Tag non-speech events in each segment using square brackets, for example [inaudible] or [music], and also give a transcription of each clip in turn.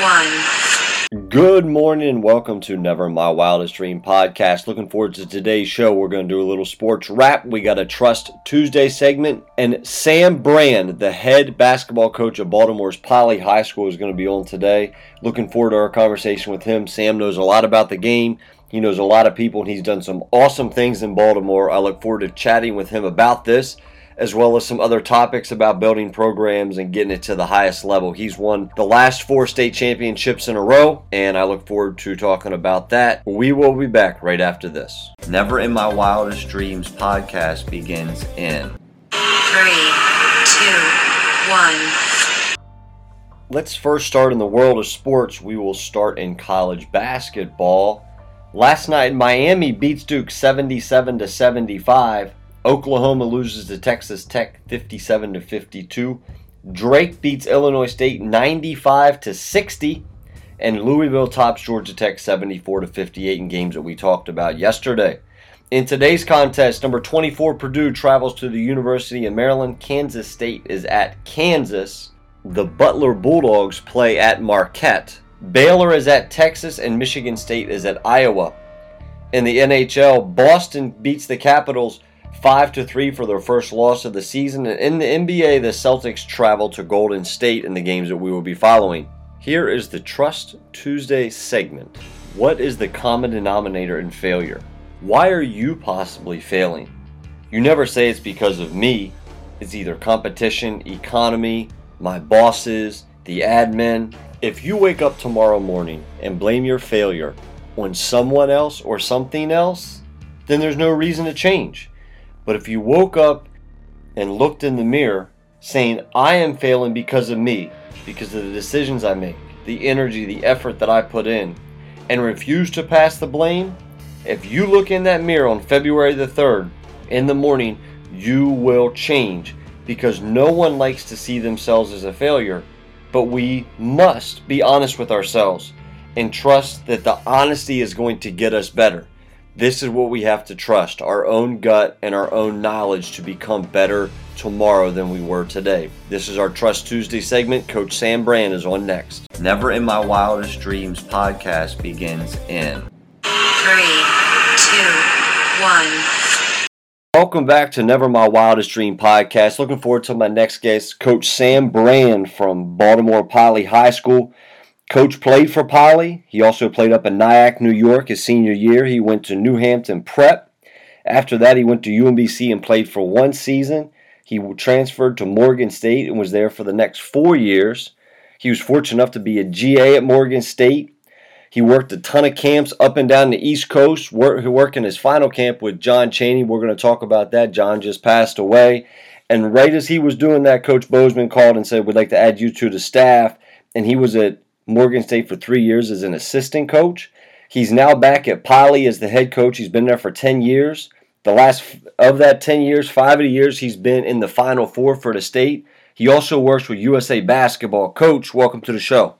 one. Good morning and welcome to Never My Wildest Dream podcast. Looking forward to today's show. We're going to do a little sports wrap. We got a Trust Tuesday segment, and Sam Brand, the head basketball coach of Baltimore's Poly High School, is going to be on today. Looking forward to our conversation with him. Sam knows a lot about the game. He knows a lot of people, and he's done some awesome things in Baltimore. I look forward to chatting with him about this as well as some other topics about building programs and getting it to the highest level. He's won the last four state championships in a row, and I look forward to talking about that. We will be back right after this. Never in My Wildest Dreams podcast begins in three, two, one. Let's first start in the world of sports. We will start in college basketball. Last night, Miami beats Duke 77 to 75. Oklahoma loses to Texas Tech 57 to 52. Drake beats Illinois State 95 to 60 and Louisville tops Georgia Tech 74 to 58 in games that we talked about yesterday. In today's contest, number 24 Purdue travels to the University of Maryland. Kansas State is at Kansas. The Butler Bulldogs play at Marquette. Baylor is at Texas and Michigan State is at Iowa. In the NHL, Boston beats the Capitals 5 to 3 for their first loss of the season. And in the NBA, the Celtics travel to Golden State in the games that we will be following. Here is the Trust Tuesday segment. What is the common denominator in failure? Why are you possibly failing? You never say it's because of me. It's either competition, economy, my bosses, the admin. If you wake up tomorrow morning and blame your failure on someone else or something else, then there's no reason to change. But if you woke up and looked in the mirror saying, I am failing because of me, because of the decisions I make, the energy, the effort that I put in, and refuse to pass the blame, if you look in that mirror on February the 3rd in the morning, you will change because no one likes to see themselves as a failure. But we must be honest with ourselves and trust that the honesty is going to get us better. This is what we have to trust our own gut and our own knowledge to become better tomorrow than we were today. This is our Trust Tuesday segment. Coach Sam Brand is on next. Never in My Wildest Dreams podcast begins in three, two, one. Welcome back to Never My Wildest Dream podcast. Looking forward to my next guest, Coach Sam Brand from Baltimore Poly High School. Coach played for Poly. He also played up in Nyack, New York his senior year. He went to New Hampton Prep. After that, he went to UMBC and played for one season. He transferred to Morgan State and was there for the next four years. He was fortunate enough to be a GA at Morgan State. He worked a ton of camps up and down the East Coast, work, working his final camp with John Cheney. We're going to talk about that. John just passed away. And right as he was doing that, Coach Bozeman called and said, We'd like to add you to the staff. And he was at Morgan State for three years as an assistant coach. He's now back at Poly as the head coach. He's been there for 10 years. The last of that 10 years, five of the years, he's been in the Final Four for the state. He also works with USA Basketball. Coach, welcome to the show.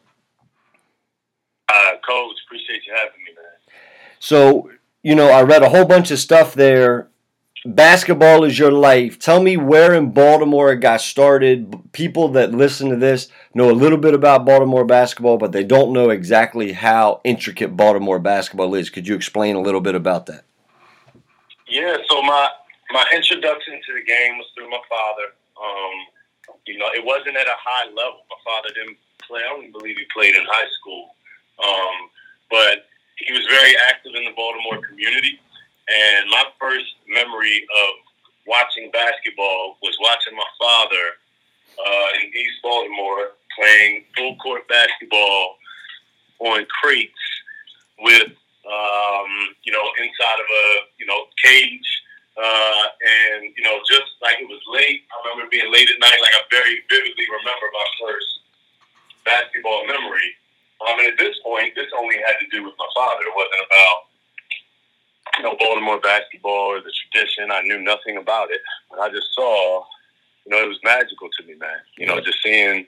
Uh, coach, appreciate you having me, man. So, you know, I read a whole bunch of stuff there basketball is your life. Tell me where in Baltimore it got started. People that listen to this know a little bit about Baltimore basketball, but they don't know exactly how intricate Baltimore basketball is. Could you explain a little bit about that? Yeah, so my my introduction to the game was through my father. Um, you know, it wasn't at a high level. My father didn't play. I don't believe he played in high school, um, but he was very active in the Baltimore community. And my first memory of watching basketball was watching my father uh, in East Baltimore playing full court basketball on crates with, um, you know, inside of a, you know, cage. Uh, and, you know, just like it was late, I remember being late at night, like I very vividly remember my first basketball memory. Um, and at this point, this only had to do with my father. It wasn't about you know Baltimore basketball or the tradition. I knew nothing about it, but I just saw, you know, it was magical to me, man. You know, just seeing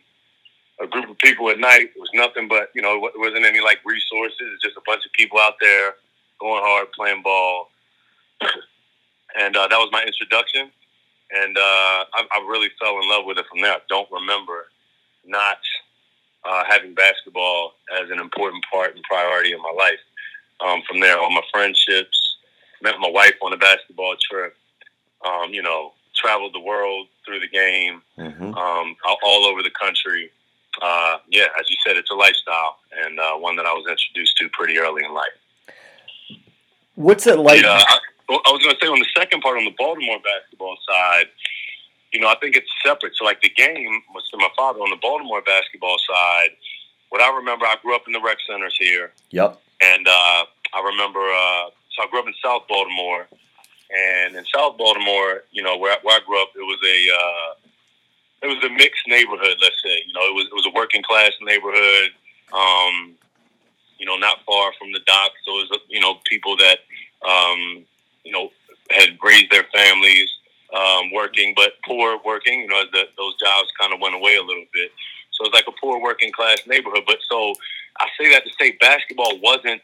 a group of people at night it was nothing but you know it wasn't any like resources. It's just a bunch of people out there going hard, playing ball, [clears throat] and uh, that was my introduction. And uh, I, I really fell in love with it from there. I don't remember not uh, having basketball as an important part and priority in my life. Um, from there, all my friendships, met my wife on a basketball trip. Um, you know, traveled the world through the game, Mm-hmm. um, all, over the country. Uh, yeah, as you said, it's a lifestyle and uh, one that I was introduced to pretty early in life. What's it like? yeah, I, I was going to say on the second part on the Baltimore basketball side, you know, I think it's separate. So, like the game was to my father on the Baltimore basketball side. What I remember, I grew up in the rec centers here, Yep. and uh, I remember. So I grew up in South Baltimore, and in South Baltimore, you know, where, where I grew up, it was a uh, it was a mixed neighborhood. Let's say, you know, it was it was a working class neighborhood. Um, you know, not far from the docks. So it was you know people that um, you know had raised their families um, working, but poor working. You know, as the, those jobs kind of went away a little bit. So it's like a poor working class neighborhood. But so I say that to say basketball wasn't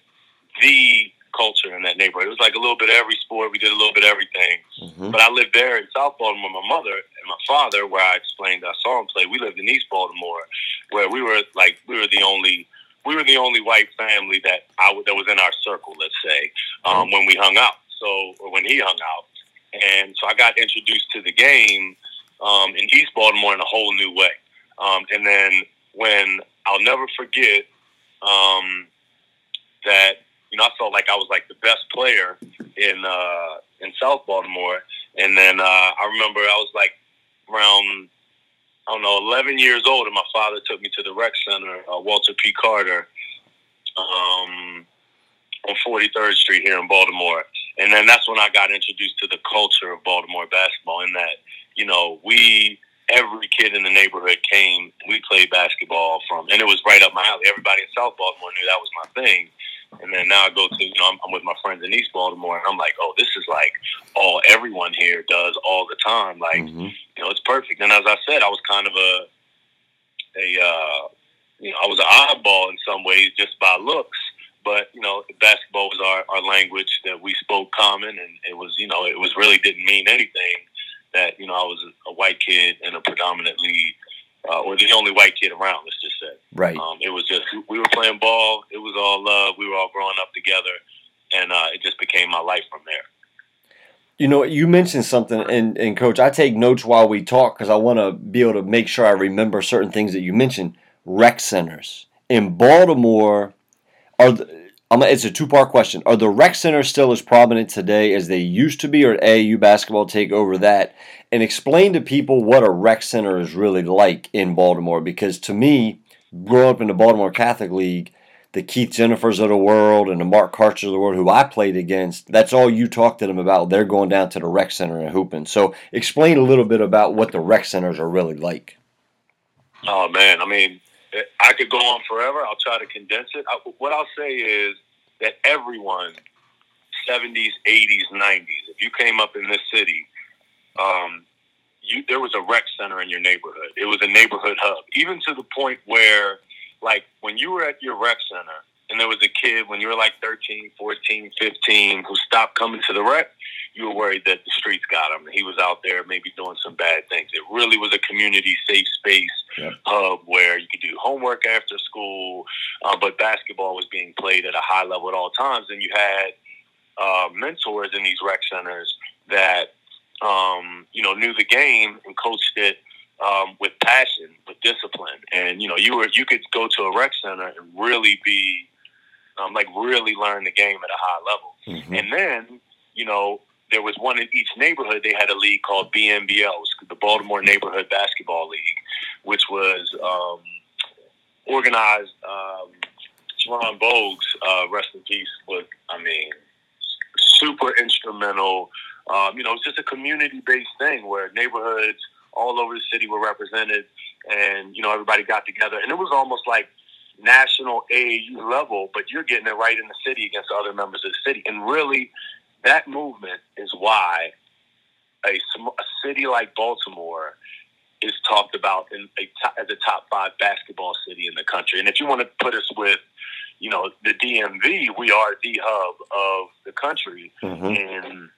the culture in that neighborhood. It was like a little bit of every sport. We did a little bit of everything. Mm-hmm. But I lived there in South Baltimore. My mother and my father, where I explained I saw him play. We lived in East Baltimore, where we were like we were the only we were the only white family that I that was in our circle. Let's say um, when we hung out. So or when he hung out, and so I got introduced to the game um, in East Baltimore in a whole new way. Um, and then when I'll never forget um, that you know I felt like I was like the best player in uh, in South Baltimore, and then uh, I remember I was like around I don't know 11 years old, and my father took me to the rec center, uh, Walter P. Carter, um, on 43rd Street here in Baltimore, and then that's when I got introduced to the culture of Baltimore basketball. In that, you know, we every kid in the neighborhood came. We played basketball from, and it was right up my alley. Everybody in South Baltimore knew that was my thing. And then now I go to, you know, I'm, I'm with my friends in East Baltimore, and I'm like, oh, this is like all everyone here does all the time. Like, Mm-hmm. you know, it's perfect. And as I said, I was kind of a, a, uh, you know, I was an oddball in some ways just by looks. But you know, basketball was our, our language that we spoke common, and it was, you know, it was really didn't mean anything that you know I was a, a white kid in a predominantly, uh, or the only white kid around. Let's just say. Right. Um, it was just we were playing ball. It was all love. We were all growing up together, and uh, it just became my life from there. You know, you mentioned something, and, and coach, I take notes while we talk because I want to be able to make sure I remember certain things that you mentioned. Rec centers in Baltimore are. The, I'm, it's a two part question. Are the rec centers still as prominent today as they used to be, or AAU basketball take over that? And explain to people what a rec center is really like in Baltimore, because to me, growing up in the Baltimore Catholic League, the Keith Jennifers of the world and the Mark Karchers of the world who I played against, that's all you talk to them about. They're going down to the rec center and hooping. So explain a little bit about what the rec centers are really like. Oh man, I mean, I could go on forever. I'll try to condense it. What I'll say is that everyone, seventies, eighties, nineties, if you came up in this city, um, you there was a rec center in your neighborhood. It was a neighborhood hub, even to the point where, like, when you were at your rec center and there was a kid when you were like 13, 14, 15 who stopped coming to the rec, you were worried that the streets got him. He was out there maybe doing some bad things. It really was a community safe space Yep. hub where you could do homework after school, uh, but basketball was being played at a high level at all times. And you had uh, mentors in these rec centers that um, you know knew the game and coached it um, with passion, with discipline. And you know, you were you could go to a rec center and really be um, like really learn the game at a high level. Mhm. And then, you know, there was one in each neighborhood. They had a league called BNBL, the Baltimore Neighborhood Basketball League, which was um, organized. Um, Ron Bogues, uh, rest in peace, was, I mean, super instrumental. Um, you know, it's just a community based thing where neighborhoods all over the city were represented and, you know, everybody got together. And it was almost like, national AAU level, but you're getting it right in the city against other members of the city. And really, that movement is why a, a city like Baltimore is talked about in a top, as a top five basketball city in the country. And if you want to put us with, you know, the DMV, we are the hub of the country. Mm-hmm. And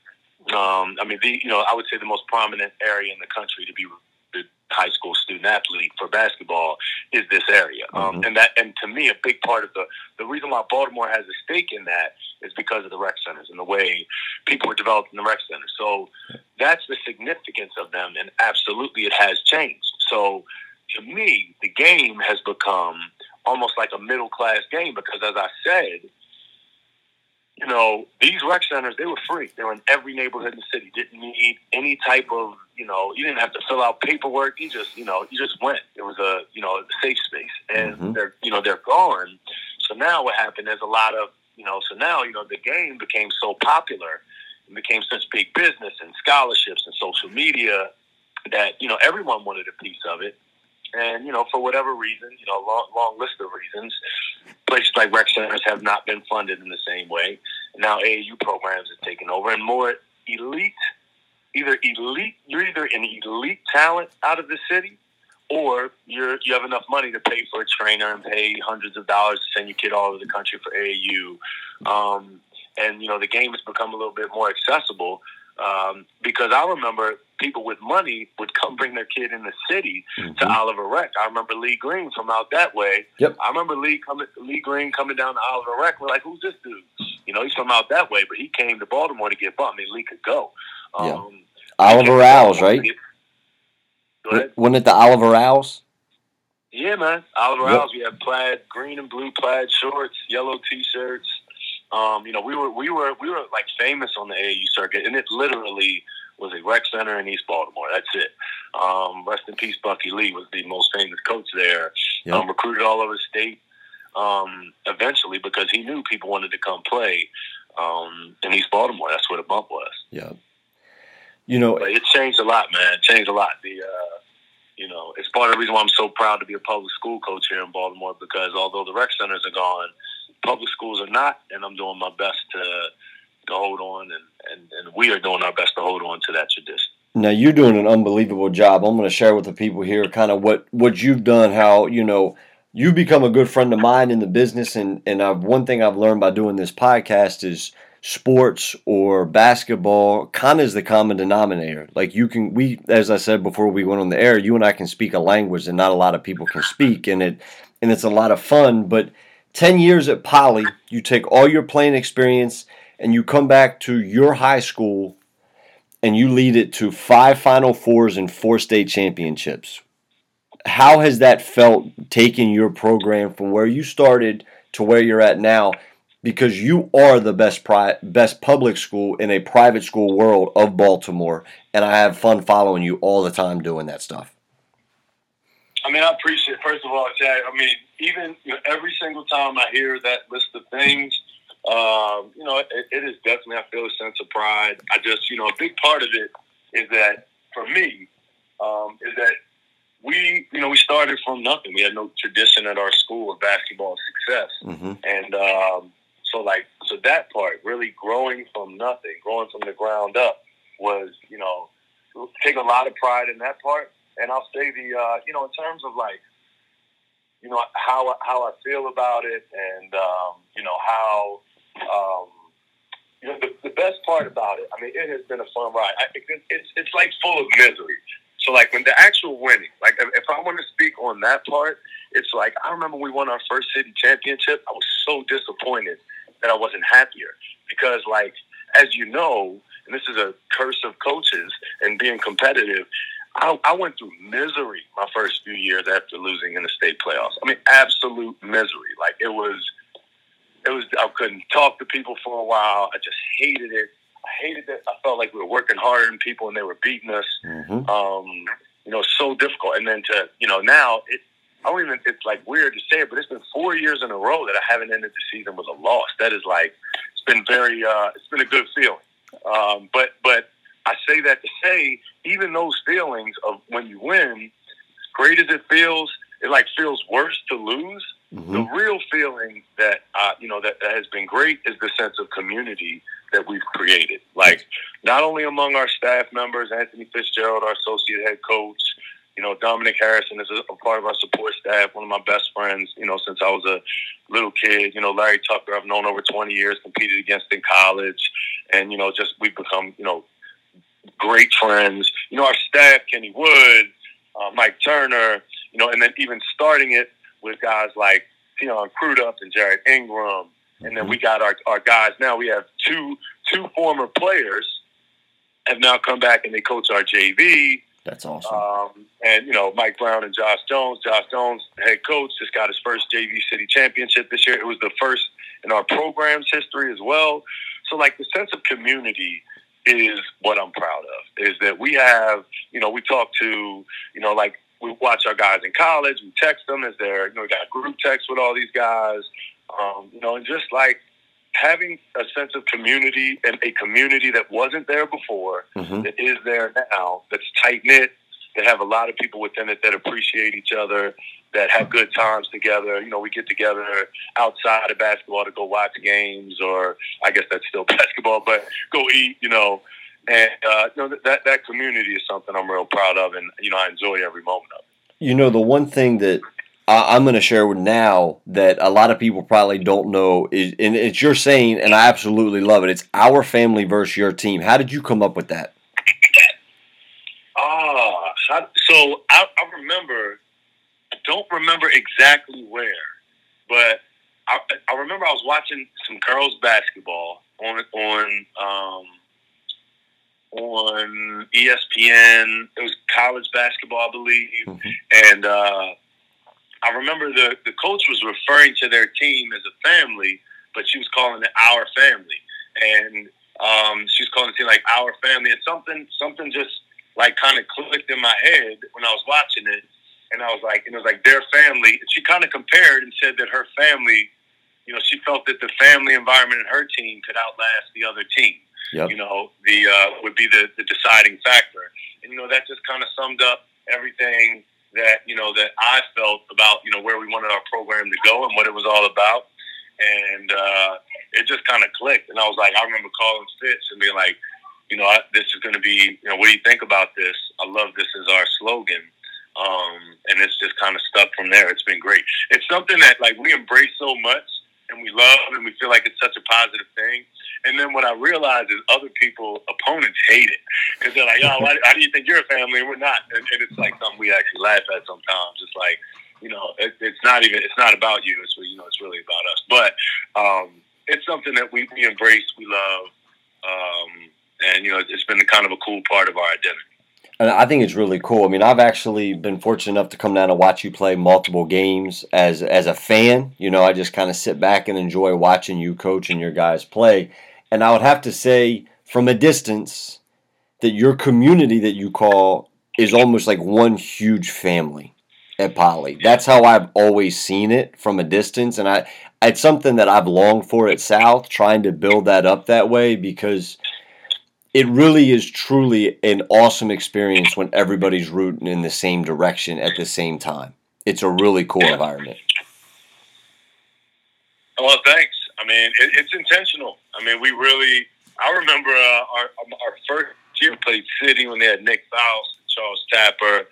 um, I mean, the you know, I would say the most prominent area in the country to be the high school student athlete for basketball is this area. Um, Mhm. and that, and to me, a big part of the the reason why Baltimore has a stake in that is because of the rec centers and the way people were developed in the rec centers. So that's the significance of them, and absolutely, it has changed. So to me, the game has become almost like a middle class game because, as I said, you know, these rec centers, they were free. They were in every neighborhood in the city. Didn't need any type of, you know, you didn't have to fill out paperwork. You just, you know, you just went. It was a, you know, a safe space. And Mhm. they're, you know, they're gone. So now what happened is a lot of, you know, so now, you know, the game became so popular and became such big business and scholarships and social media that, you know, everyone wanted a piece of it. And, you know, for whatever reason, you know, long, long list of reasons, places like rec centers have not been funded in the same way. Now AAU programs have taken over and more elite, either elite, you're either an elite talent out of the city or you're, you have enough money to pay for a trainer and pay hundreds of dollars to send your kid all over the country for AAU. Um, and, you know, the game has become a little bit more accessible um, because I remember people with money would come bring their kid in the city to Mhm. Oliver Rec. I remember Lee Green from out that way. Yep. I remember Lee coming, Lee Green coming down to Oliver Rec. We're like, who's this dude? You know, he's from out that way, but he came to Baltimore to get bumped. I mean, Lee could go. Yeah. Um, Oliver Owls, right? Go. Wasn't it the Oliver Owls? Yeah, man. Oliver Yep. Owls. We had plaid, green and blue plaid shorts, yellow t-shirts. Um, you know, we were we were we were like famous on the AAU circuit, and it literally was a rec center in East Baltimore. That's it. Um, rest in peace, Bucky Lee was the most famous coach there. Yep. Um, recruited all over the state. Um, eventually, because he knew people wanted to come play um, in East Baltimore. That's where the bump was. Yeah. You know, But it changed a lot, man. It changed a lot. The uh, you know, it's part of the reason why I'm so proud to be a public school coach here in Baltimore because although the rec centers are gone, public schools are not, and I'm doing my best to to hold on, and, and, and we are doing our best to hold on to that tradition. Now you're doing an unbelievable job. I'm going to share with the people here kind of what what you've done. How you know you become a good friend of mine in the business, and and I've, one thing I've learned by doing this podcast is sports or basketball kind of is the common denominator. Like you can we as I said before we went on the air, you and I can speak a language that not a lot of people can speak, and it and it's a lot of fun. But ten years at Poly, you take all your playing experience and you come back to your high school and you lead it to five Final Fours and four state championships. How has that felt taking your program from where you started to where you're at now? Because you are the best pri- best public school in a private school world of Baltimore, and I have fun following you all the time doing that stuff. I mean, I appreciate. First of all, Chad. I mean, even you know, every single time I hear that list of things, um, you know, it, it is definitely. I feel a sense of pride. I just, you know, a big part of it is that for me, um, is that we, you know, we started from nothing. We had no tradition at our school of basketball success, Mm-hmm. and um, so like, so that part really growing from nothing, growing from the ground up, was, you know, take a lot of pride in that part. And I'll say the, uh, you know, in terms of like, you know, how how I feel about it, and um, you know how, um, you know, the, the best part about it. I mean, it has been a fun ride. I it, it's it's like full of misery. So like when the actual winning, like if, I want to speak on that part, it's like I remember we won our first city championship. I was so disappointed that I wasn't happier because like as you know, and this is a curse of coaches and being competitive. I, I went through misery my first few years after losing in the state playoffs. I mean, absolute misery. Like it was, it was. I couldn't talk to people for a while. I just hated it. I hated it. I felt like we were working harder than people, and they were beating us. Mm-hmm. Um, you know, so difficult. And then to, you know, now it. I don't even. It's like weird to say it, but it's been four years in a row that I haven't ended the season with a loss. That is like, it's been very. Uh, it's been a good feeling. Um, but but I say that to say, even those feelings of when you win, great as it feels, it like feels worse to lose The real feeling that uh, you know that, that has been great is the sense of community that we've created. Like not only among our staff members, Anthony Fitzgerald, our associate head coach, you know, Dominic Harrison is a, part of our support staff, one of my best friends, you know, since I was a little kid. You know, Larry Tucker, I've known over 20 years, competed against in college. And, you know, just we've become, you know, great friends. You know, our staff, Kenny Wood, uh, Mike Turner, you know, and then even starting it with guys like Tion Crudup and Jared Ingram. And then we got our, our guys now. We have two two former players have now come back and they coach our JV. That's awesome. Um, and you know, Mike Brown and Josh Jones. Josh Jones, head coach, just got his first JV City Championship this year. It was the first in our program's history as well. So, like the sense of community is what I'm proud of. Is that we have, you know, we talk to, you know, like we watch our guys in college. We text them as they're, you know, we got group text with all these guys. Um, you know, and just like having a sense of community and a community that wasn't there before Mhm. that is there now that's tight knit that have a lot of people within it that appreciate each other that have good times together you know we get together outside of basketball to go watch games or i guess that's still [laughs] basketball but go eat you know and uh, know, that that community is something i'm real proud of and you know i enjoy every moment of it You know, the one thing that I, I'm going to share with now that a lot of people probably don't know is, and it's your saying, and I absolutely love it. It's our family versus your team. How did you come up with that? Ah, how- so I, I remember. I don't remember exactly where, but I, I remember I was watching some girls basketball on on um, on ESPN. It was college basketball, I believe, Mhm. and uh, I remember the the coach was referring to their team as a family, but she was calling it our family, and um, she was calling the team like our family, and something something just like kind of clicked in my head when I was watching it, and I was like, and it was like their family. And she kind of compared and said that her family, you know, she felt that the family environment in her team could outlast the other team. Yep. You know, the uh, would be the, the deciding factor, and you know that just kind of summed up everything that you know that I felt about you know where we wanted our program to go and what it was all about, and uh, it just kind of clicked. And I was like, I remember calling Fitz and being like, you know, I, this is going to be, you know, what do you think about this? I love this as our slogan. Um, and it's just kind of stuck from there. It's been great. It's something that like we embrace so much and we love and we feel like it's such a positive thing. And then what I realize is other people, opponents hate it because they're like, "Oh, why, [laughs] how do you think you're a family and we're not?" And, and it's like something we actually laugh at sometimes. It's like, you know, it, it's not even, it's not about you. It's you know, it's really about us. But um, it's something that we, we embrace, we love, um, and you know, it's been kind of a cool part of our identity. I think it's really cool. I mean, I've actually been fortunate enough to come down and watch you play multiple games as as a fan. You know, I just kind of sit back and enjoy watching you coach and your guys play. And I would have to say, from a distance, that your community that you call is almost like one huge family at Poly. That's how I've always seen it from a distance, and I it's something that I've longed for at South, trying to build that up that way because it really is truly an awesome experience when everybody's rooting in the same direction at the same time. It's a really cool Yeah. environment. Well, thanks. I mean, it, it's intentional. I mean, we really. I remember uh, our our first year played City when they had Nick Faust, and Charles Tapper,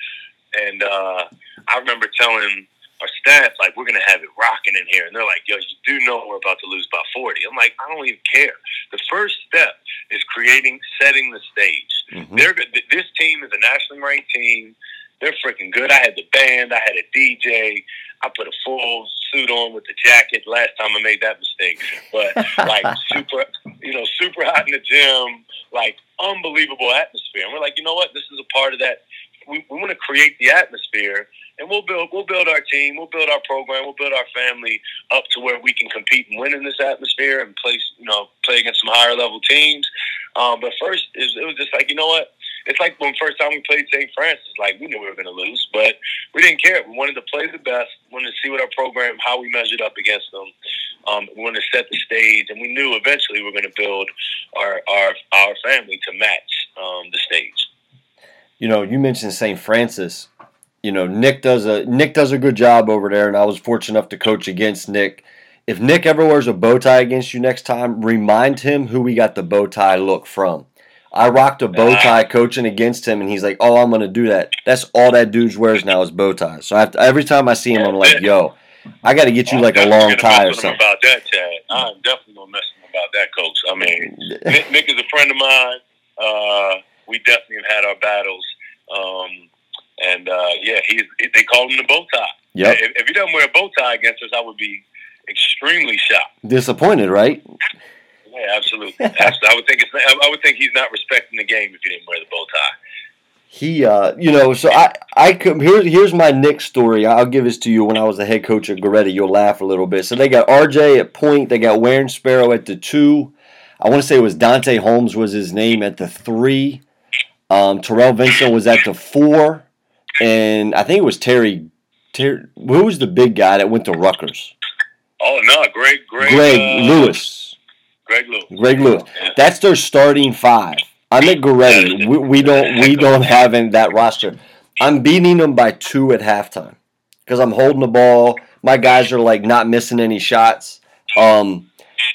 and uh, I remember telling our staff like we're gonna have it rocking in here, and they're like, "Yo, you do know we're about to lose by 40. I'm like, I don't even care. The first step is creating, setting the stage. Mhm. They're good. This team is a nationally ranked team. They're freaking good. I had the band. I had a DJ. I put a full suit on with the jacket. Last time I made that mistake, but like [laughs] super, you know, super hot in the gym. Like unbelievable atmosphere. And we're like, you know what? This is a part of that. We, we want to create the atmosphere, and we'll build we'll build our team, we'll build our program, we'll build our family up to where we can compete and win in this atmosphere and play you know play against some higher level teams. Um, but first, it was, just like you know what. It's like when first time we played St. Frances, like we knew we were going to lose, but we didn't care. We wanted to play the best. Wanted to see what our program, how we measured up against them. Um, we wanted to set the stage, and we knew eventually we were going to build our our our family to match um, the stage. You know, you mentioned St. Frances. You know, Nick does a Nick does a good job over there, and I was fortunate enough to coach against Nick. If Nick ever wears a bow tie against you next time, remind him who we got the bow tie look from. I rocked a bow tie coaching against him, and he's like, "Oh, I'm gonna do that." That's all that dude wears now is bow ties. So I have to, every time I see him, I'm like, "Yo, I got to get you like a long tie or mess with him something." About that, Chad. I'm definitely gonna mess him about that, coach. I mean, Nick, Nick is a friend of mine. Uh, we definitely have had our battles. Um, and uh, yeah, he's they call him the bow tie. Yeah. If, if he doesn't wear a bow tie against us, I would be extremely shocked. disappointed, right? Yeah, absolutely. [laughs] absolutely. I would think it's. I would think he's not respecting the game if he didn't wear the bow tie. He, uh, you know, so I, I come here. Here's my Nick story. I'll give this to you. When I was the head coach at Goretti, you'll laugh a little bit. So they got RJ at point. They got Warren Sparrow at the two. I want to say it was Dante Holmes was his name at the three. Um, Terrell Vinson was at the four, and I think it was Terry. Terry, who was the big guy that went to Rutgers? Oh no, Greg, Greg, Greg uh, Lewis. Greg Lewis. Greg Lewis. Yeah. That's their starting five. I'm at Goretti. We, we don't we [laughs] don't have in that roster. I'm beating them by two at halftime because I'm holding the ball. My guys are like not missing any shots. Um,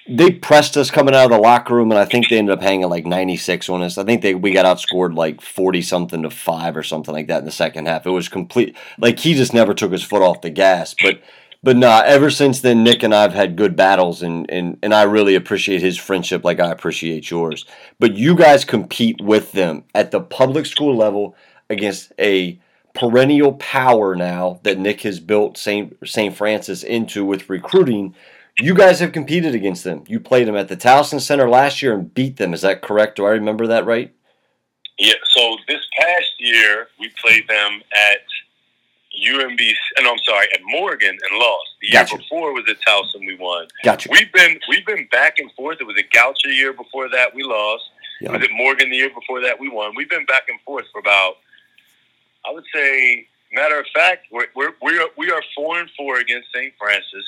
they pressed us coming out of the locker room, and I think they ended up hanging like 96 on us. I think they we got outscored like 40 something to five or something like that in the second half. It was complete. Like he just never took his foot off the gas, but. But nah, ever since then, Nick and I have had good battles, and, and, and I really appreciate his friendship like I appreciate yours. But you guys compete with them at the public school level against a perennial power now that Nick has built St. St. Frances into with recruiting. You guys have competed against them. You played them at the Towson Center last year and beat them. Is that correct? Do I remember that right? Yeah. So this past year we played them at UMB. And I'm sorry, at Morgan and lost. The year before was at Towson. We won. Gotcha. We've been we've been back and forth. It was a Goucher year before that we lost. Yeah. It was at Morgan the year before that we won. We've been back and forth for about I would say matter of fact, we're we're we are we are four and four against St. Frances.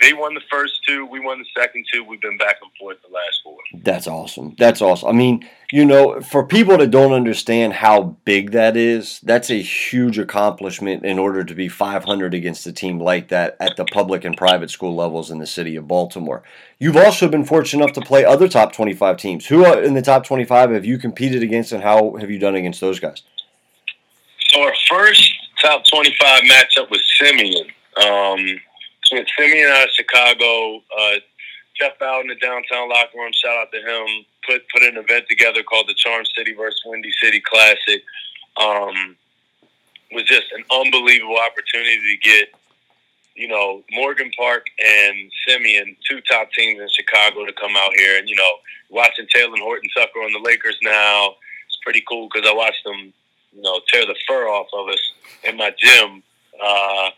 They won the first two, we won the second two. We've been back and forth the last four. That's awesome. That's awesome. I mean, you know, for people that don't understand how big that is, that's a huge accomplishment in order to be 500 against a team like that at the public and private school levels in the city of Baltimore. You've also been fortunate enough to play other top 25 teams. Who are in the top 25 have you competed against, and how have you done against those guys? So our first top twenty-five matchup was Simeon. Um, Simeon out of Chicago. Uh, Jeff Bowden in the downtown locker room. Shout out to him. Put put an event together called the Charm City versus Windy City Classic. Um, was just an unbelievable opportunity to get, you know, Morgan Park and Simeon, two top teams in Chicago, to come out here. And you know, watching Talen Horton Tucker on the Lakers now, it's pretty cool because I watched them you know, tear the fur off of us in my gym. Uh,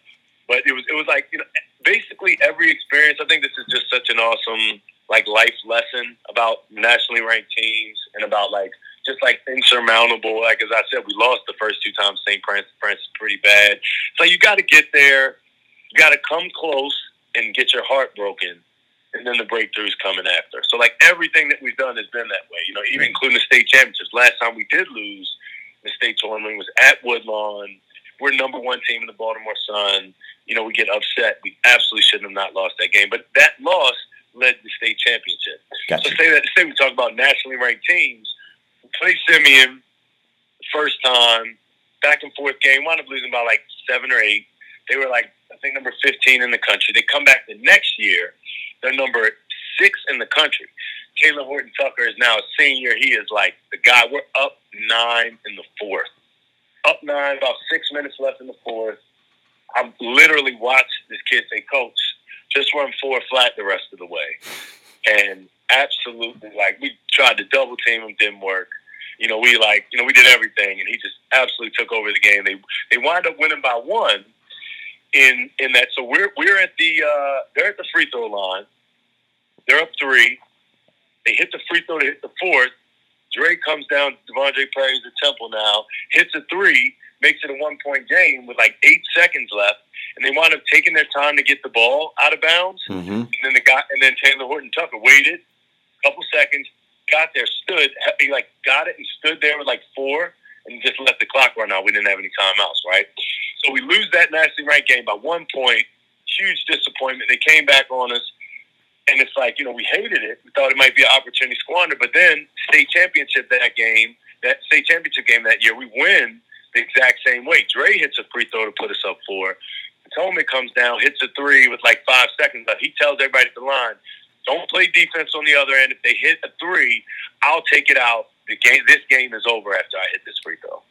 but it was it was like you know, basically every experience. I think this is just such an awesome like life lesson about nationally ranked teams and about like just like insurmountable. Like as I said, we lost the first two times. St. Frances, Frances pretty bad. So you got to get there. You got to come close and get your heart broken. And then the breakthroughs coming after. So, like everything that we've done has been that way. You know, even including the state championships. Last time we did lose, the state tournament was at Woodlawn. We're number one team in the Baltimore Sun. You know, we get upset. We absolutely shouldn't have not lost that game. But that loss led to the state championship. Gotcha. So say that say we talk about nationally ranked teams. We played Simeon first time, back and forth game, wound up losing by like seven or eight. They were like I think number fifteen in the country. They come back the next year, they're number six in the country. Talen Horton Tucker is now a senior. He is like the guy. We're up nine in the fourth. Up nine, about six minutes left in the fourth. I literally watched this kid say, Coach, just run four flat the rest of the way. And absolutely, like, we tried to double team him, didn't work. You know, we like, you know, we did everything, and he just absolutely took over the game. They they wind up winning by one in in that. So we're we're at the uh, they're at the free throw line. They're up three. They hit the free throw to hit the fourth. Dre comes down. Devondre Perry's at Temple now. Hits a three. Makes it a one point game with like eight seconds left. And they wound up taking their time to get the ball out of bounds. Mm-hmm. And then the guy, and then Talen Horton Tucker waited a couple seconds, got there, stood, he like got it and stood there with like four, and just let the clock run out. We didn't have any timeouts, right? So we lose that nationally ranked game by one point. Huge disappointment. They came back on us, and it's like you know we hated it. We thought it might be an opportunity squander, but then state championship that game, that state championship game that year, we win the exact same way. Dre hits a free throw to put us up four. Tolman comes down, hits a three with like five seconds left. He tells everybody at the line, "Don't play defense on the other end. If they hit a three, I'll take it out. The game, this game is over after I hit this free throw."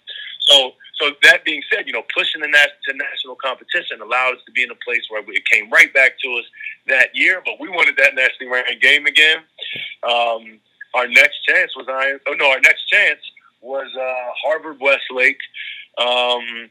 So, so that being said, you know, pushing the nas- to national competition allowed us to be in a place where it came right back to us that year. But we wanted that nationally ranked game again. Um, our next chance was I. Oh no, our next chance was uh, Harvard Westlake. Um,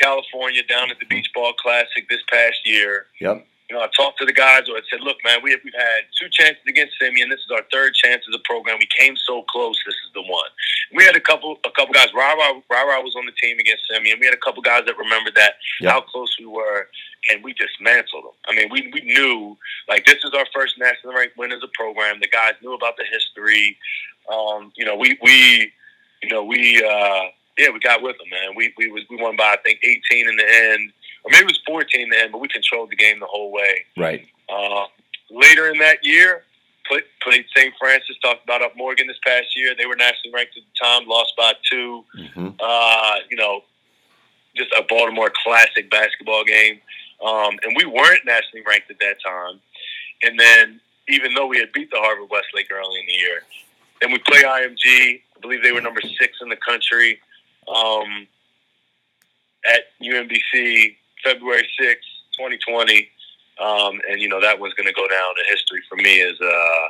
California down at the Beach Ball Classic this past year. Yep. You know, I talked to the guys or I said, "Look, man, we have, we've had two chances against Simeon. This is our third chance as a program. We came so close. This is the one." We had a couple, a couple guys. Rara, Rara was on the team against Simeon. We had a couple guys that remembered that Yep. how close we were, and we dismantled them. I mean, we we knew like this is our first national rank win as a program. The guys knew about the history. Um, you know, we we, you know, we. uh yeah, we got with them, man. We we was we won by I think 18 in the end, or maybe it was 14 in the end, but we controlled the game the whole way. Right. Uh, later in that year, put, played St. Frances. Talked about up Morgan this past year. They were nationally ranked at the time, lost by two. hmm Uh, you know, just a Baltimore classic basketball game. Um, and we weren't nationally ranked at that time. And then, even though we had beat the Harvard Westlake early in the year, then we play IMG. I believe they were number six in the country um, at UMBC, February sixth, 2020. Um, and, you know, that was going to go down in history for me as, uh,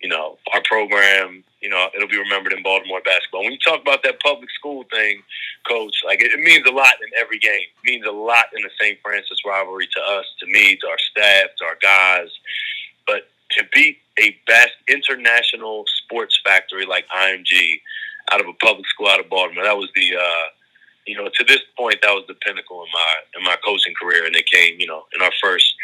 you know, our program, you know, it'll be remembered in Baltimore basketball. When you talk about that public school thing, coach, like it, it means a lot in every game. It means a lot in the St. Frances rivalry to us, to me, to our staff, to our guys. But to beat a best international sports factory like IMG out of a public school out of Baltimore, that was the, uh, you know, to this point, that was the pinnacle in my in my coaching career, and it came, you know, in our first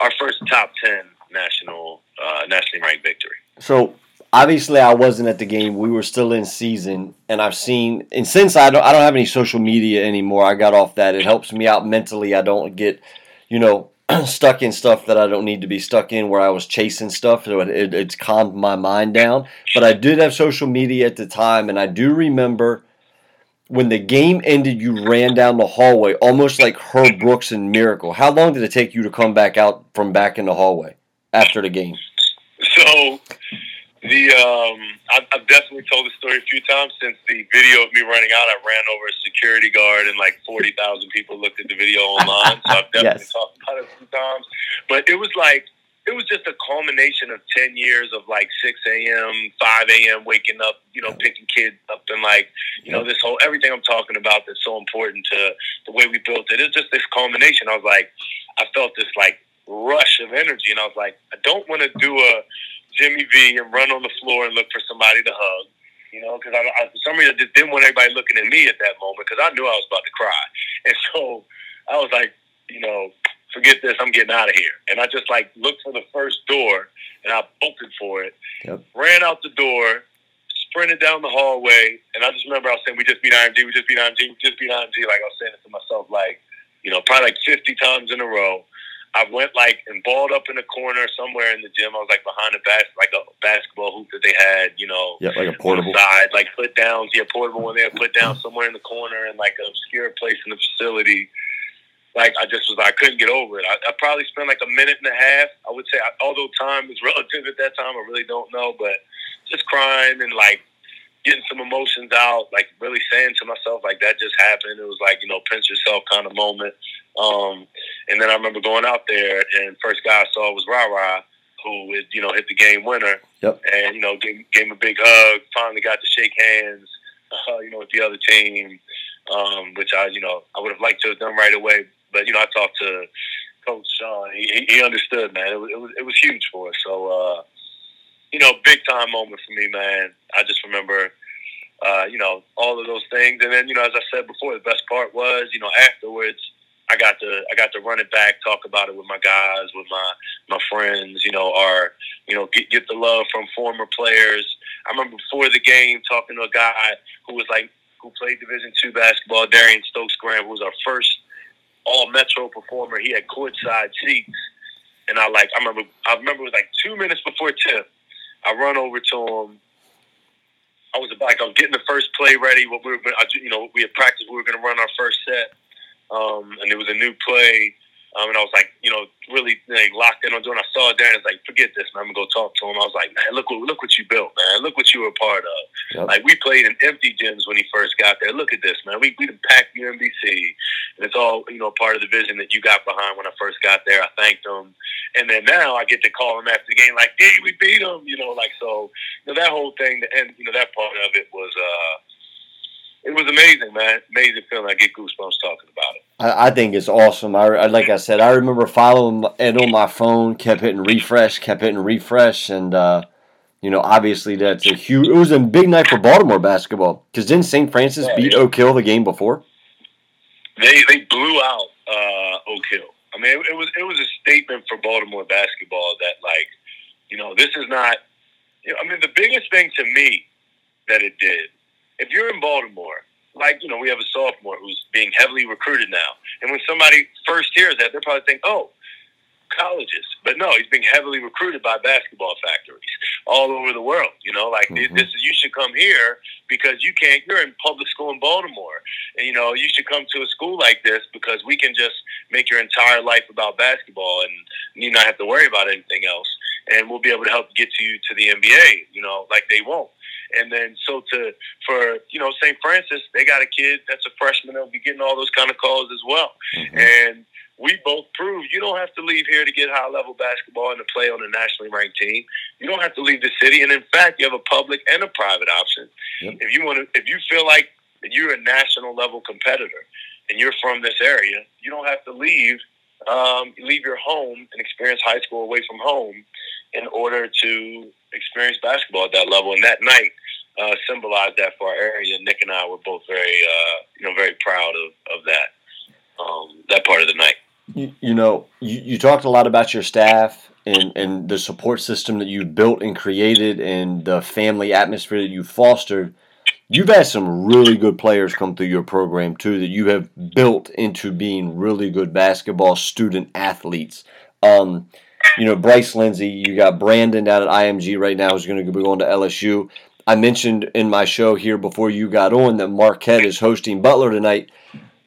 our first top ten national uh, nationally ranked victory. So obviously, I wasn't at the game. We were still in season, and I've seen. And since I don't, I don't have any social media anymore. I got off that. It helps me out mentally. I don't get, you know, [clears throat] stuck in stuff that I don't need to be stuck in. Where I was chasing stuff, so it, it, it's calmed my mind down. But I did have social media at the time, and I do remember. When the game ended, you ran down the hallway almost like Herb Brooks and Miracle. How long did it take you to come back out from back in the hallway after the game? So the um, I've, I've definitely told the story a few times since the video of me running out. I ran over a security guard and like forty thousand people looked at the video online. So I've [laughs] definitely Yes. talked about it a few times. But it was like it was just a culmination of ten years of like six a.m., five a.m. waking up, you know, picking kids up and like you know this whole everything I'm talking about that's so important to the way we built it. It's just this culmination. I was like, I felt this like rush of energy, and I was like, I don't want to do a Jimmy V and run on the floor and look for somebody to hug. You know, because I, I, for some reason, I just didn't want everybody looking at me at that moment because I knew I was about to cry. And so I was like, you know, forget this, I'm getting out of here. And I just like looked for the first door and I bolted for it, Yep. ran out the door, sprinted down the hallway. And I just remember I was saying, we just beat IMG, we just beat IMG, we just beat IMG. Like I was saying it to myself, like, you know, probably like 50 times in a row. I went like and balled up in a corner somewhere in the gym. I was like behind a bas- like a basketball hoop that they had, you know, Yeah, like a portable. side, like put downs, yeah, portable one they had put down somewhere in the corner in like an obscure place in the facility. Like I just was, I couldn't get over it. I, I probably spent like a minute and a half. I would say, although time is relative at that time, I really don't know, but just crying and like getting some emotions out, like really saying to myself, like that just happened. It was like you know, pinch yourself kind of moment. Um, and then I remember going out there, and first guy I saw was Ra Ra, who had, you know hit the game winner. Yep. And you know, gave, gave him a big hug. Finally got to shake hands. Uh, [laughs] you know, with the other team, um, which I you know I would have liked to have done right away. But you know, I talked to Coach Sean. He, he- understood, man. It was, it was it was huge for us. So uh, you know, big time moment for me, man. I just remember. Uh, you know all of those things, and then you know, as I said before, the best part was, you know, afterwards, I got to I got to run it back, talk about it with my guys, with my my friends. You know, our you know get get the love from former players. I remember before the game talking to a guy who was like who played Division two basketball. Darian Stokes Graham, who was our first All Metro performer. He had courtside seats, and I like I remember I remember it was like two minutes before tip. I run over to him. I was like I was getting the first play ready. What we were, you know, we had practiced. We were going to run our first set, um, and it was a new play. Um, and I was like, you know, really like, locked in on doing. I saw it there, and I was like, forget this, man. I'm gonna go talk to him. I was like, man, look what look what you built, man. Look what you were a part of. Yep. Like we played in empty gyms when he first got there. Look at this, man. We we packed UMBC, and it's all you know part of the vision that you got behind when I first got there. I thanked him, and then now I get to call him after the game, like, hey, we beat him, you know, like so. You know, that whole thing, and you know that part of it was. uh it was amazing, man. Amazing feeling. I get goosebumps talking about it. I, I think it's awesome. I, I like I said, I remember following it on my phone, kept hitting refresh, kept hitting refresh, and uh, you know, obviously that's a huge. It was a big night for Baltimore basketball because didn't St. Francis Yeah, beat yeah. Oak Hill the game before? they they blew out uh, Oak Hill. I mean, it, it was it was a statement for Baltimore basketball that like, you know, this is not. You know, I mean, the biggest thing to me that it did, if you're in Baltimore, like you know, we have a sophomore who's being heavily recruited now, and when somebody first hears that, they're probably thinking, oh. Colleges, but no, he's being heavily recruited by basketball factories all over the world. You know, like Mhm. this is you should come here because you can't. You're in public school in Baltimore, and you know you should come to a school like this because we can just make your entire life about basketball and you not have to worry about anything else and we'll be able to help get you to the NBA you know like they won't and then so to for you know St. Francis they got a kid that's a freshman that'll be getting all those kind of calls as well Mhm. and we both proved you don't have to leave here to get high level basketball and to play on a nationally ranked team. You don't have to leave the city, and in fact, you have a public and a private option. Yep. If you want to, if you feel like you're a national level competitor and you're from this area, you don't have to leave um, leave your home and experience high school away from home in order to experience basketball at that level. And that night uh, symbolized that for our area. Nick and I were both very, uh, you know, very proud of, of that um, that part of the night. You, you know, you, you talked a lot about your staff and, and the support system that you built and created and the family atmosphere that you fostered. You've had some really good players come through your program too that you have built into being really good basketball student athletes. Um, you know, Bryce Lindsay, you got Brandon down at IMG right now who's going to be going to LSU. I mentioned in my show here before you got on that Marquette is hosting Butler tonight.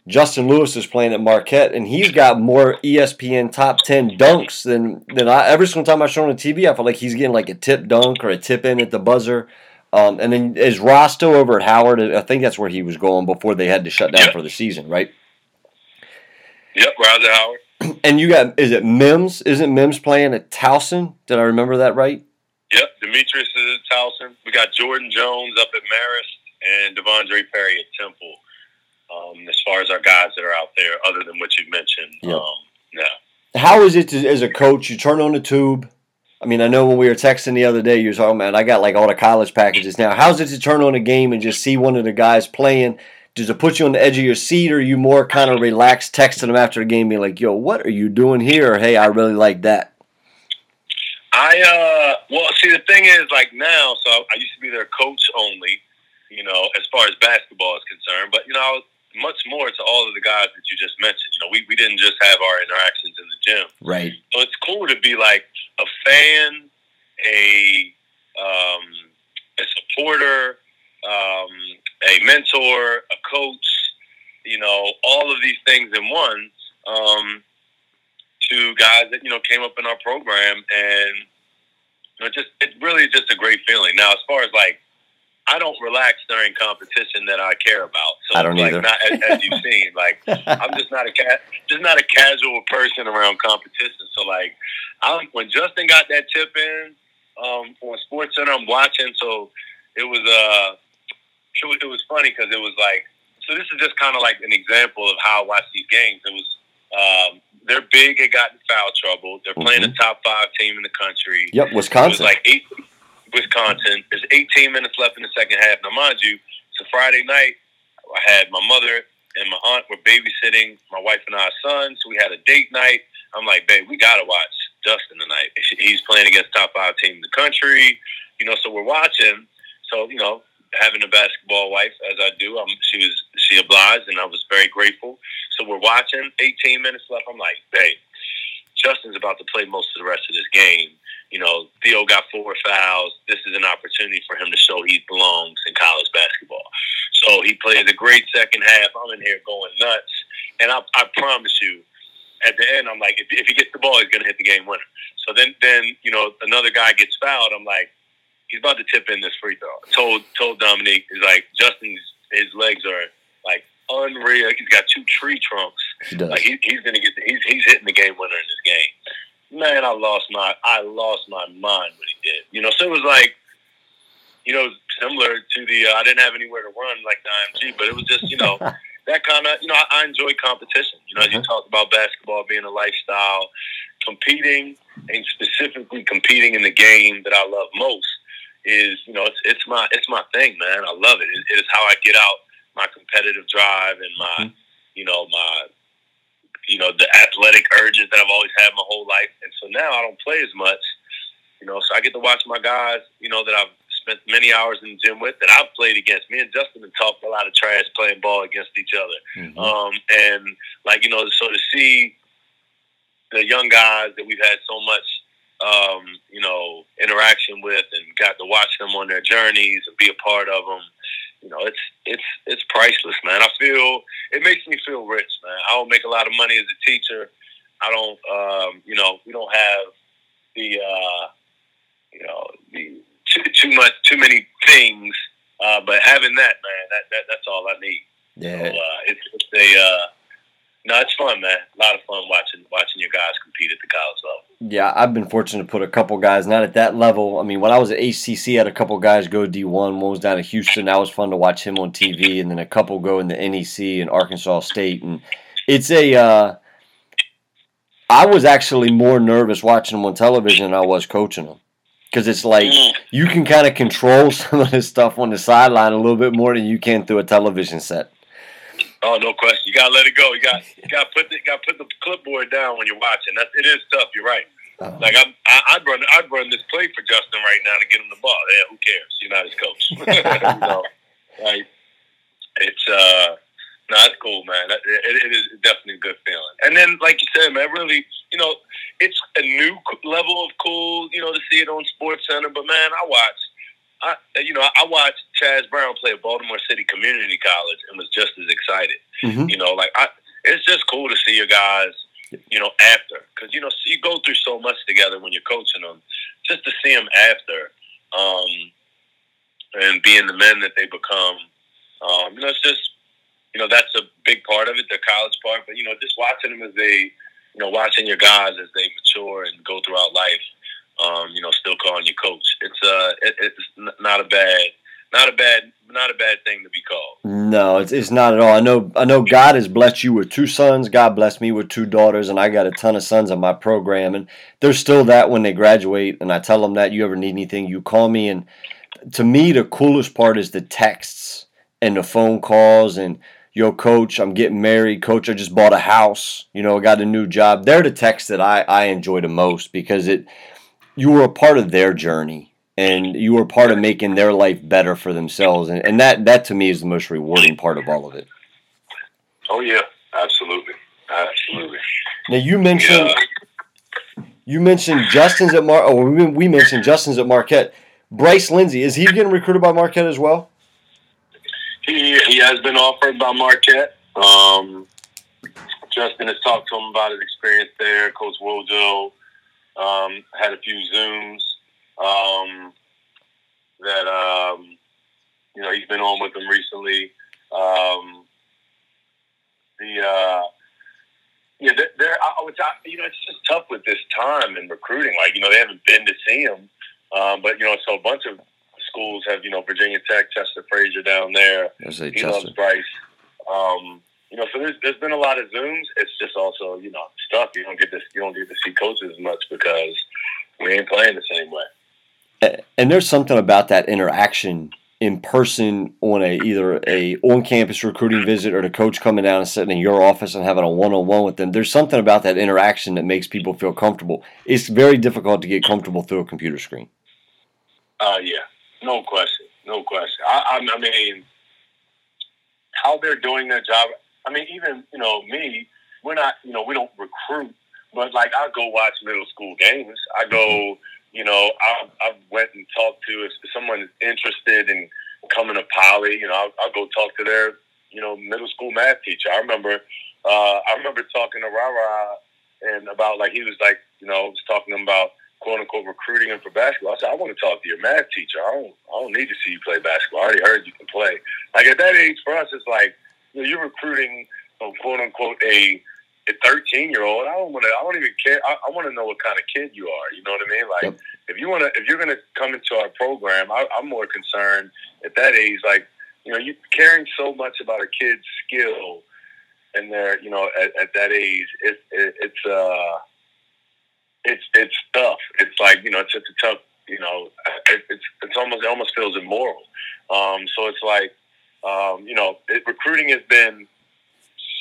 Justin Lewis is playing at Marquette, and he's got more ESPN top ten dunks than than I. Every single time I show on the TV, I feel like he's getting like a tip dunk or a tip in at the buzzer. Um, and then is Ross still over at Howard? I think that's where he was going before they had to shut down Yeah. for the season, right? Yep, Roger Howard. [clears throat] And you got is it Mims? Isn't Mims playing at Towson? Did I remember that right? Yep, Demetrius is at Towson. We got Jordan Jones up at Marist and Devondre Perry at Temple. Um, as far as our guys that are out there, other than what you mentioned, Yep. um, yeah. How is it to, as a coach? You turn on the tube. I mean, I know when we were texting the other day, you were talking about I got like all the college packages now. How's it to turn on a game and just see one of the guys playing? Does it put you on the edge of your seat, or are you more kind of relaxed texting them after the game, being like, "Yo, what are you doing here?" Or, "Hey, I really like that." I uh, well, see, the thing is, like now, so I used to be their coach only, you know, as far as basketball is concerned. But you know, I was much more to all of the guys that you just mentioned. You know, we we didn't just have our interactions in the gym. Right. So it's cool to be like a fan, a um, a supporter, um, a mentor, a coach. You know, all of these things in one. Um, to guys that you know came up in our program, and you know, just it's really just a great feeling. Now, as far as like. I don't relax during competition that I care about. So I don't like either. not as, as you've seen, like [laughs] I'm just not a ca- just not a casual person around competition. So like, I'm, when Justin got that tip in um, on Sports Center, I'm watching. So it was uh, it was, it was funny because it was like, so this is just kind of like an example of how I watch these games. It was um, they're big at got in foul trouble. They're playing a top five team in the country. Yep, It was Wisconsin. like eight Wisconsin. There's 18 minutes left in the second half. Now, mind you, it's a Friday night. I had my mother and my aunt were babysitting my wife and our son, so we had a date night. I'm like, babe, we gotta watch Justin tonight. He's playing against top five team in the country, you know. So we're watching. So you know, having a basketball wife as I do. Um, she was she obliged, and I was very grateful. So we're watching. 18 minutes left. I'm like, babe, Justin's about to play most of the rest of this game. You know, Theo got four fouls. This is an opportunity for him to show he belongs in college basketball. So he plays a great second half. I'm in here going nuts, and I, I promise you, at the end, I'm like, if, if he gets the ball, he's going to hit the game winner. So then, then you know, another guy gets fouled. I'm like, he's about to tip in this free throw. Told told Dominique, he's like, Justin's his legs are like unreal. He's got two tree trunks. He does. Like he, he's gonna get. The, he's he's hitting the game winner in this game. Man, I lost my I lost my mind when he did. You know, so it was like, you know, similar to the. Uh, I didn't have anywhere to run like the IMG, but it was just you know [laughs] that kind of you know I, I enjoy competition. You know, you Mhm. talk about basketball being a lifestyle, competing and specifically competing in the game that I love most is you know it's it's my it's my thing, man. I love it. It, it is how I get out my competitive drive and my you know my you know the athletic urges that I've always had my whole life. And so now I don't play as much, you know. So I get to watch my guys, you know, that I've spent many hours in the gym with that I've played against. Me and Justin have talked a lot of trash playing ball against each other. Mhm. Um, and like you know, so to see the young guys that we've had so much, um, you know, interaction with, and got to watch them on their journeys and be a part of them. You know, it's it's it's priceless, man. I feel it makes me feel rich, man. I don't make a lot of money as a teacher. I don't, um, you know, we don't have the, uh, you know, the too, too much, too many things. Uh, but having that, man, that, that that's all I need. So, Yeah. uh, it's, it's a uh, no, it's fun, man. A lot of fun watching watching your guys compete at the college level. Yeah, I've been fortunate to put a couple guys not at that level. I mean, when I was at HCC, I had a couple guys go D1. One was down at Houston. That was fun to watch him on TV, and then a couple go in the NEC and Arkansas State. And it's a. Uh, I was actually more nervous watching them on television than I was coaching them, because it's like Mm. you can kind of control [laughs] some of this stuff on the sideline a little bit more than you can through a television set. Oh, no question. You gotta let it go. You got [laughs] you got put the got put the clipboard down when you're watching. That it is tough. You're right. Uh, Like I'm, I, I'd run I'd run this play for Justin right now to get him the ball. Yeah, who cares? You're not his coach. you know, like it's uh, no, it's cool, man. That- It, it is definitely a good feeling. And then, like you said, man, really, you know, it's a new level of cool, you know, to see it on Sports Center. But man, I watched, I you know, I watched Chaz Brown play at Baltimore City Community College and was just as excited. mhm. You know, like I, it's just cool to see your guys. You know, after because you know so you go through so much together when you're coaching them. Just to see them after, um, and being the men that they become. Um, you know, it's just you know that's a big part of it, the college part. But you know, just watching them as they, you know, watching your guys as they mature and go throughout life. Um, you know, still calling you coach. It's uh, it, it's not a bad, not a bad, not a bad thing to be called. No, it's it's not at all. I know I know God has blessed you with two sons. God blessed me with two daughters, and I got a ton of sons in my program, and they're still that when they graduate. And I tell them that you ever need anything, you call me. And to me, the coolest part is the texts and the phone calls and yo, coach, I'm getting married. Coach, I just bought a house. You know, I got a new job. They're the texts that I I enjoy the most because it you were a part of their journey and you were part of making their life better for themselves and, and that that to me is the most rewarding part of all of it Oh yeah, absolutely, absolutely. now you mentioned Yeah. you mentioned justin's at mar oh we, we mentioned justin's at marquette bryce lindsay is he getting recruited by marquette as well He he has been offered by Marquette. Um, Justin has talked to him about his experience there. Coach Wojo um, had a few Zooms um, that um, you know he's been on with them recently. Um, the uh, yeah, they're, they're I, which I, you know it's just tough with this time in recruiting. Like you know they haven't been to see him, um, but you know so a bunch of schools have you know Virginia Tech, Chester Frazier down there. He loves Bryce. Um, you know, so there's there's been a lot of zooms. It's just also you know stuff you don't get to you don't get to see coaches as much because we ain't playing the same way. And there's something about that interaction in person on a either a on campus recruiting visit or the coach coming down and sitting in your office and having a one on one with them. There's something about that interaction that makes people feel comfortable. It's very difficult to get comfortable through a computer screen. Uh, yeah, no question, no question. I, I, I mean, how they're doing their job. I mean, even you know me, we're not, you know, we don't recruit, but like I go watch middle school games. I go, you know, I, I went and talked to if someone is interested in coming to Poly. You know, I'll, I'll go talk to their, you know, middle school math teacher. I remember, uh, I remember talking to Rara and about like he was like, you know, was talking about quote unquote recruiting him for basketball. I said, I want to talk to your math teacher. I don't, I don't need to see you play basketball. I already heard you can play. Like at that age, for us, it's like you know, you're recruiting, you know, quote unquote, a a 13 year old. I don't want to. I don't even care. I, I want to know what kind of kid you are. You know what I mean? Like Yep. if you want to, if you're going to come into our program, I, I'm more concerned at that age. Like you know, you caring so much about a kid's skill. And they're, you know, at, at that age, it, it, it's uh, it's it's tough. It's like you know, it's it's a tough. You know, it, it's it's almost it almost feels immoral. Um, so it's like, um, you know, it, recruiting has been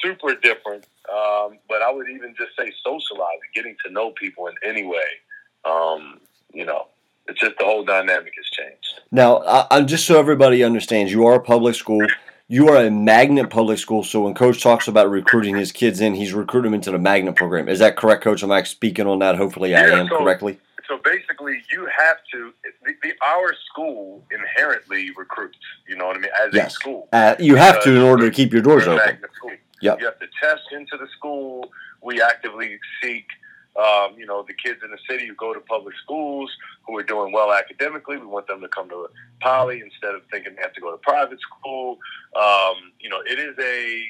super different. Um, but I would even just say socializing, getting to know people in any way. Um, you know, it's just the whole dynamic has changed. Now, I, I'm just so everybody understands, you are a public school. You are a magnet public school. So when Coach talks about recruiting his kids in, he's recruiting them into the magnet program. Is that correct, Coach? Am I speaking on that? Hopefully, I Yeah, am so- correctly. So basically, you have to. The, the our school inherently recruits. You know what I mean? As a school, Uh, you have to in order to keep your doors open. Yep. You have to test into the school. We actively seek, um, you know, the kids in the city who go to public schools who are doing well academically. We want them to come to Poly instead of thinking they have to go to private school. Um, you know, it is a,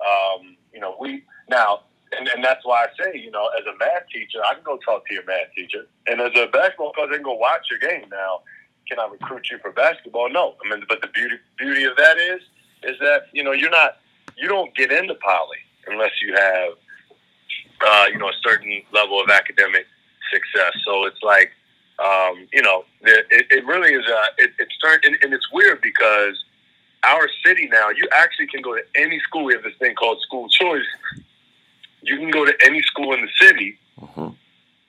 um, you know, we now. And, and that's why I say, you know, as a math teacher, I can go talk to your math teacher. And as a basketball coach, I can go watch your game. Now, can I recruit you for basketball? No. I mean, but the beauty beauty of that is, is that you know you're not you don't get into poly unless you have uh, you know a certain level of academic success. So it's like um, you know it, it really is a it, it's turned and, and it's weird because our city now you actually can go to any school. We have this thing called school choice. You can go to any school in the city Mhm.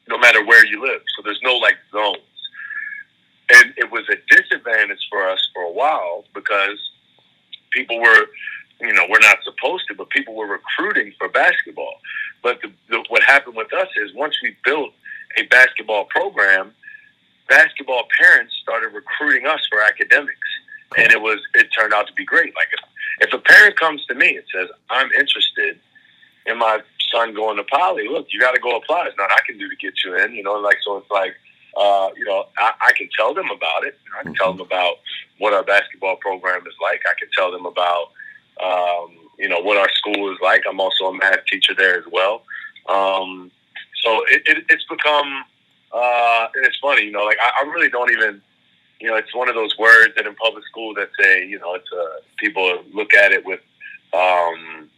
no matter where you live. So there's no like zones. And it was a disadvantage for us for a while because people were, you know, we're not supposed to, but people were recruiting for basketball. But the, the, what happened with us is once we built a basketball program, basketball parents started recruiting us for academics. And it was, it turned out to be great. Like if, if a parent comes to me and says, I'm interested in my son going to poly, look, you got to go apply. It's not I can do to get you in, you know, like, so it's like, uh, you know, I, I can tell them about it. I can tell them about what our basketball program is like. I can tell them about, um, you know, what our school is like. I'm also a math teacher there as well. Um, so it, it, it's become, uh, and it's funny, you know, like I, I really don't even, you know, it's one of those words that in public school that say, you know, it's uh, people look at it with, um,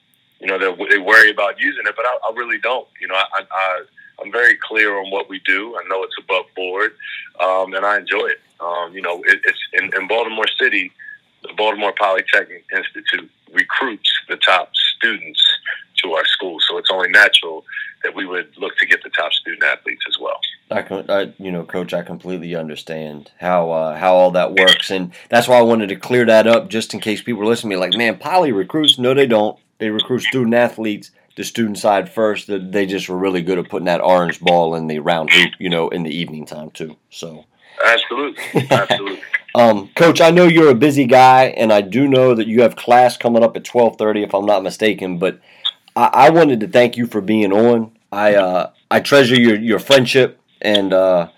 you know, they worry about using it, but I, I really don't. You know, I, I, I'm very clear on what we do. I know it's above board, um, and I enjoy it. Um, you know, it, it's in, in Baltimore City. The Baltimore Polytechnic Institute recruits the top students to our school, so it's only natural that we would look to get the top student athletes as well. I, I, you know, coach, I completely understand how uh, how all that works, and that's why I wanted to clear that up, just in case people are listening to me like, man, Poly recruits? No, they don't. They recruit student athletes. The student side first. That they just were really good at putting that orange ball in the round hoop, you know, in the evening time too. So, Absolutely, absolutely. [laughs] um, coach, I know you're a busy guy, and I do know that you have class coming up at twelve thirty, if I'm not mistaken. But I, I wanted to thank you for being on. I uh, I treasure your your friendship and uh,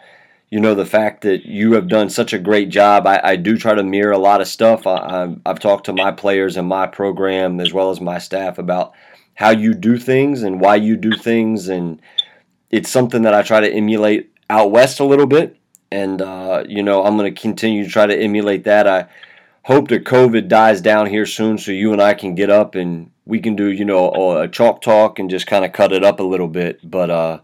you know the fact that you have done such a great job. I, I do try to mirror a lot of stuff. I, I've talked to my players in my program as well as my staff about how you do things and why you do things, and it's something that I try to emulate out west a little bit. And uh, you know I'm going to continue to try to emulate that. I hope that COVID dies down here soon, so you and I can get up and we can do you know a chalk talk and just kind of cut it up a little bit. But uh,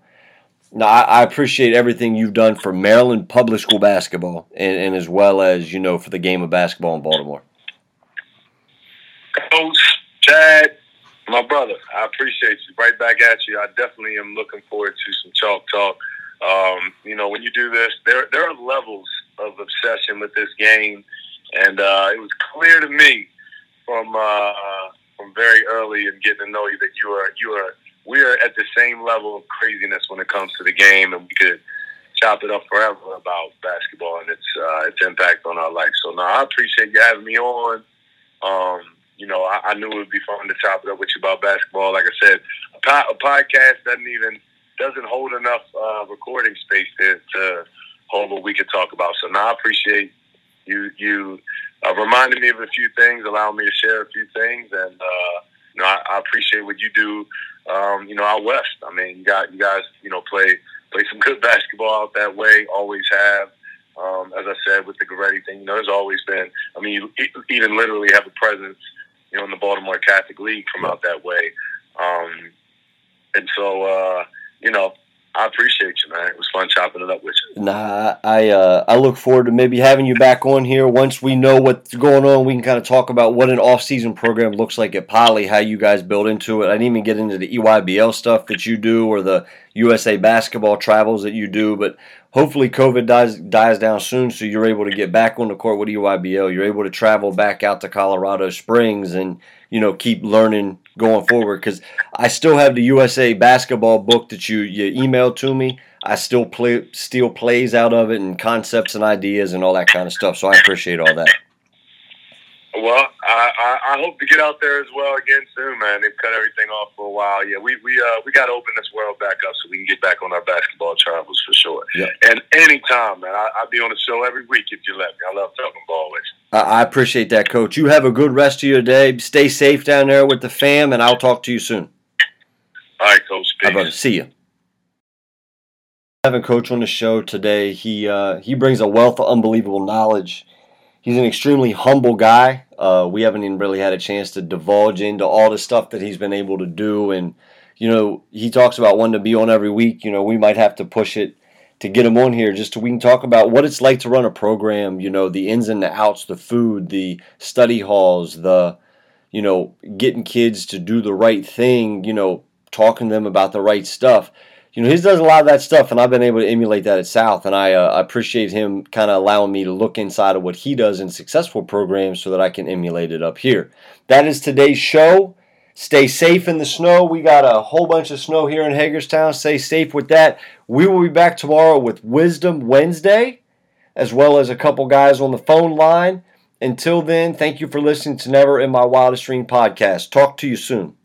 no, I, I appreciate everything you've done for Maryland public school basketball, and, and as well as you know for the game of basketball in Baltimore. Coach Chad, my brother, I appreciate you. Right back at you. I definitely am looking forward to some chalk talk. Um, you know, when you do this, there there are levels of obsession with this game and uh, it was clear to me from uh, from very early and getting to know you that you are you are we are at the same level of craziness when it comes to the game, and we could chop it up forever about basketball and its uh, its impact on our life. So, no, I appreciate you having me on. Um, you know, I, I, knew it would be fun to chop it up with you about basketball. Like I said, a, po- a podcast doesn't even doesn't hold enough uh, recording space to, to hold what we could talk about. So, now I appreciate you you uh, reminding me of a few things, allowing me to share a few things, and uh, you know, I, I appreciate what you do. Um, you know, out west. I mean, you got you guys, you know, play play some good [laughs] basketball out that way. Always have. Um, as I said with the Goretti thing, you know, there's always been. I mean, you even literally have a presence, you know, in the Baltimore Catholic League from out that way. Um, and so, uh, you know, I appreciate you, man. It was fun chopping it up with you. Nah, I uh, I look forward to maybe having you back on here once we know what's going on. We can kind of talk about what an off-season program looks like at Poly, how you guys build into it. I didn't even get into the EYBL stuff that you do or the USA basketball travels that you do, but hopefully COVID dies dies down soon, so you're able to get back on the court with EYBL. You're able to travel back out to Colorado Springs and you know keep learning going forward because I still have the USA basketball book that you you emailed to me. I still play steal plays out of it and concepts and ideas and all that kind of stuff. So I appreciate all that. Well, I, I, I hope to get out there as well again soon, man. They've cut everything off for a while. Yeah, we we uh, we got to open this world back up so we can get back on our basketball travels for sure. Yeah. And anytime, man, I, I'll be on the show every week if you let me. I love talking ball with you. I appreciate that, Coach. You have a good rest of your day. Stay safe down there with the fam, and I'll talk to you soon. All right, Coach. Peace. How? See you. Having Coach on the show today, he uh, he brings a wealth of unbelievable knowledge. He's an extremely humble guy. Uh, we haven't even really had a chance to divulge into all the stuff that he's been able to do. And, you know, he talks about wanting to be on every week. You know, we might have to push it to get him on here just so we can talk about what it's like to run a program, you know, the ins and the outs, the food, the study halls, the, you know, getting kids to do the right thing, you know, talking to them about the right stuff you know, he does a lot of that stuff, and I've been able to emulate that at South, and I, uh, appreciate him kind of allowing me to look inside of what he does in successful programs so that I can emulate it up here. That is today's show. Stay safe in the snow. We got a whole bunch of snow here in Hagerstown. Stay safe with that. We will be back tomorrow with Wisdom Wednesday, as well as a couple guys on the phone line. Until then, thank you for listening to Never in My Wildest Dream podcast. Talk to you soon.